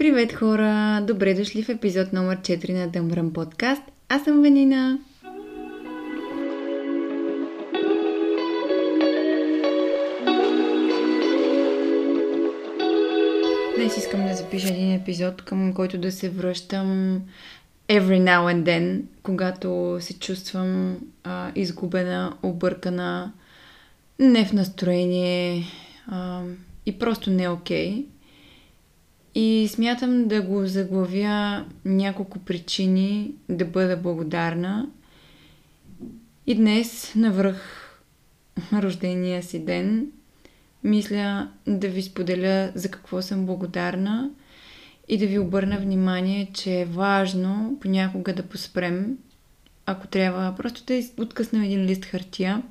Привет хора! Добре дошли в епизод номер 4 на Дъмбръм подкаст. Аз съм Ванина. Днес искам да запиша един епизод, към който да се връщам every now and then, когато се чувствам а, изгубена, объркана, не в настроение а, и просто не окей. Okay. И смятам да го заглавя няколко причини да бъда благодарна. И днес, навръх рождения си ден, мисля да ви споделя за какво съм благодарна и да ви обърна внимание, че е важно понякога да поспрем, ако трябва просто да откъснем един лист хартия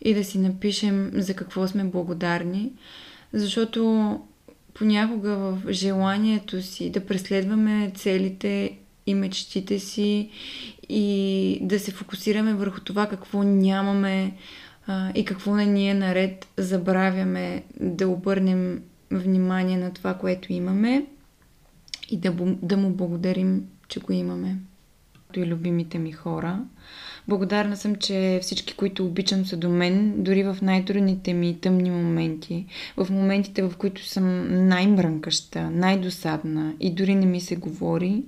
и да си напишем за какво сме благодарни, защото понякога в желанието си да преследваме целите и мечтите си и да се фокусираме върху това какво нямаме а, и какво не ни е наред, забравяме да обърнем внимание на това, което имаме и да, да му благодарим, че го имаме. И любимите ми хора. Благодарна съм, че всички, които обичам са до мен, дори в най-трудните ми тъмни моменти, в моментите, в които съм най-мрънкаща, най-досадна и дори не ми се говори.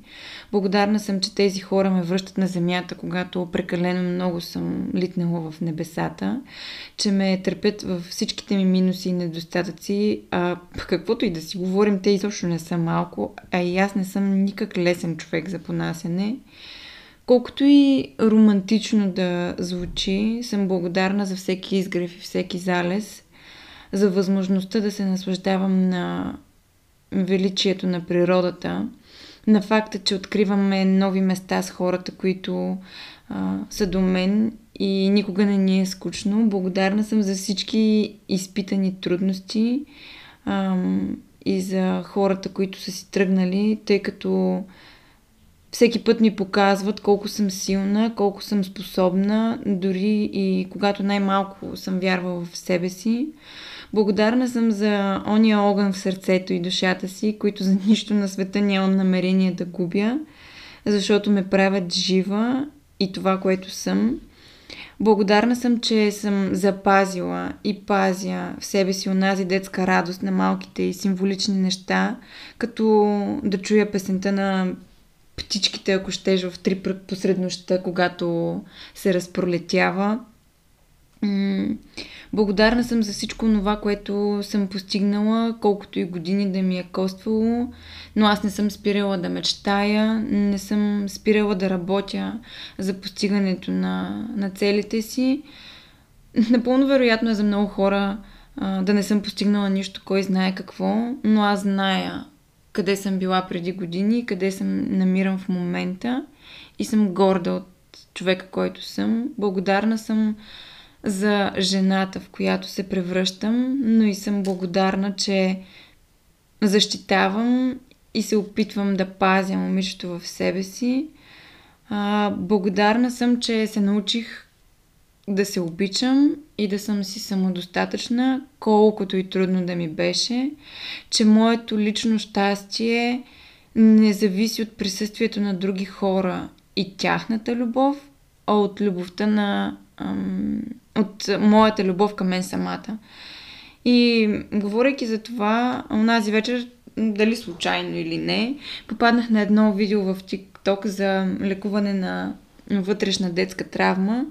Благодарна съм, че тези хора ме връщат на земята, когато прекалено много съм литнала в небесата, че ме търпят във всичките ми минуси и недостатъци, а каквото и да си говорим, те изобщо не са малко, а и аз не съм никак лесен човек за понасяне. Колкото и романтично да звучи, съм благодарна за всеки изгрев и всеки залез, за възможността да се наслаждавам на величието на природата, на факта, че откриваме нови места с хората, които а, са до мен и никога не ни е скучно. Благодарна съм за всички изпитани трудности а, и за хората, които са си тръгнали, тъй като всеки път ми показват колко съм силна, колко съм способна, дори и когато най-малко съм вярвала в себе си. Благодарна съм за ония огън в сърцето и душата си, които за нищо на света нямам намерение да губя, защото ме правят жива и това, което съм. Благодарна съм, че съм запазила и пазя в себе си онази детска радост на малките и символични неща, като да чуя песента на птичките, ако щеш, в три посред нощта, когато се разпролетява. Благодарна съм за всичко това, което съм постигнала, колкото и години да ми е коствало, но аз не съм спирала да мечтая, не съм спирала да работя за постигането на, на целите си. Напълно вероятно е за много хора а, да не съм постигнала нищо, кой знае какво, но аз зная къде съм била преди години, къде съм намирам в момента и съм горда от човека, който съм. Благодарна съм за жената, в която се превръщам, но и съм благодарна, че защитавам и се опитвам да пазя момичето в себе си. А, благодарна съм, че се научих да се обичам и да съм си самодостатъчна, колкото и трудно да ми беше, че моето лично щастие не зависи от присъствието на други хора и тяхната любов, а от любовта на... Ам, от моята любов към мен самата. И говорейки за това, онази вечер, дали случайно или не, попаднах на едно видео в TikTok за лекуване на вътрешна детска травма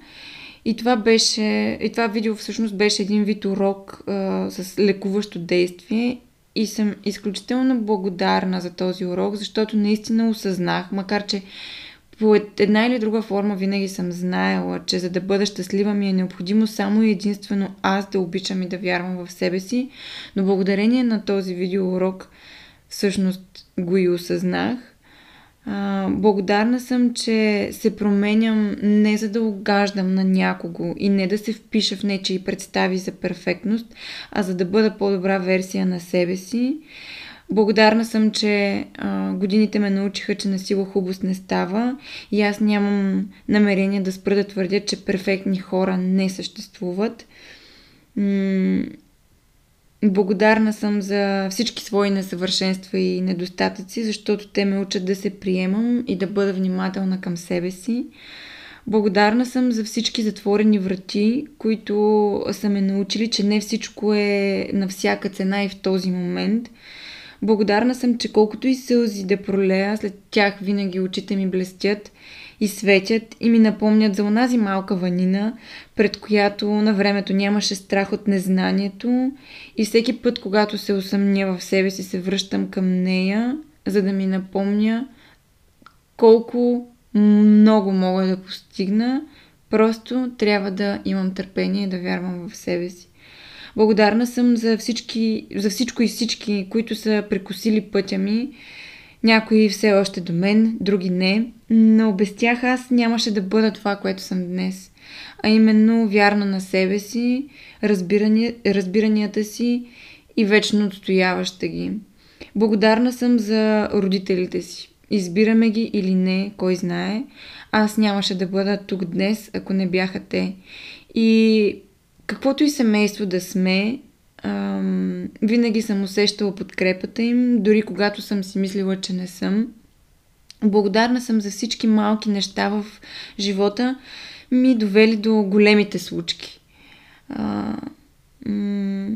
и това беше, и това видео всъщност беше един вид урок а, с лекуващо действие. И съм изключително благодарна за този урок, защото наистина осъзнах, макар че по една или друга форма винаги съм знаела, че за да бъда щастлива ми е необходимо само и единствено аз да обичам и да вярвам в себе си, но благодарение на този видеоурок всъщност го и осъзнах благодарна съм, че се променям не за да огаждам на някого и не да се впиша в нечи представи за перфектност, а за да бъда по-добра версия на себе си. Благодарна съм, че а, годините ме научиха, че на сила хубост не става и аз нямам намерение да спра да твърдя, че перфектни хора не съществуват. М- Благодарна съм за всички свои несъвършенства и недостатъци, защото те ме учат да се приемам и да бъда внимателна към себе си. Благодарна съм за всички затворени врати, които са ме научили, че не всичко е на всяка цена и в този момент. Благодарна съм, че колкото и сълзи да пролея, след тях винаги очите ми блестят и светят и ми напомнят за онази малка ванина, пред която на времето нямаше страх от незнанието и всеки път, когато се усъмня в себе си, се връщам към нея, за да ми напомня колко много мога да постигна, просто трябва да имам търпение и да вярвам в себе си. Благодарна съм за, всички, за всичко и всички, които са прекусили пътя ми. Някои все още до мен, други не. Но без тях аз нямаше да бъда това, което съм днес. А именно вярна на себе си, разбирания, разбиранията си и вечно отстояваща ги. Благодарна съм за родителите си. Избираме ги или не, кой знае. Аз нямаше да бъда тук днес, ако не бяха те. И каквото и семейство да сме, ам, винаги съм усещала подкрепата им, дори когато съм си мислила, че не съм. Благодарна съм за всички малки неща в живота, ми довели до големите случки. А, м-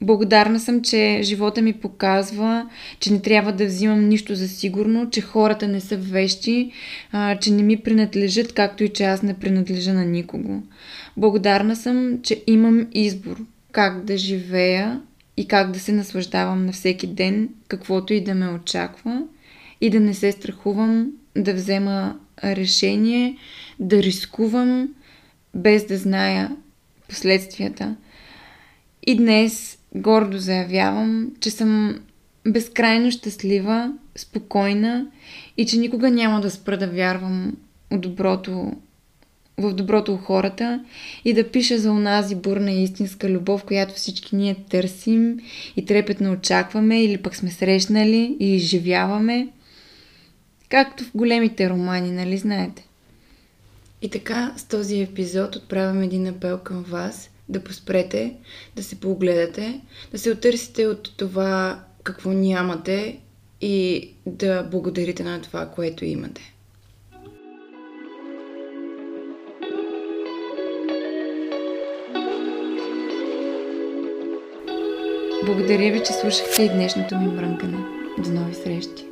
Благодарна съм, че живота ми показва, че не трябва да взимам нищо за сигурно, че хората не са вещи, а, че не ми принадлежат, както и че аз не принадлежа на никого. Благодарна съм, че имам избор как да живея и как да се наслаждавам на всеки ден, каквото и да ме очаква и да не се страхувам да взема решение, да рискувам без да зная последствията. И днес гордо заявявам, че съм безкрайно щастлива, спокойна и че никога няма да спра да вярвам от доброто в доброто у хората и да пиша за онази бурна и истинска любов, която всички ние търсим и трепетно очакваме или пък сме срещнали и изживяваме. Както в големите романи, нали знаете? И така, с този епизод отправям един апел към вас да поспрете, да се погледате, да се отърсите от това какво нямате и да благодарите на това, което имате. Благодаря ви, че слушахте и днешното ми мрънкане. До нови срещи!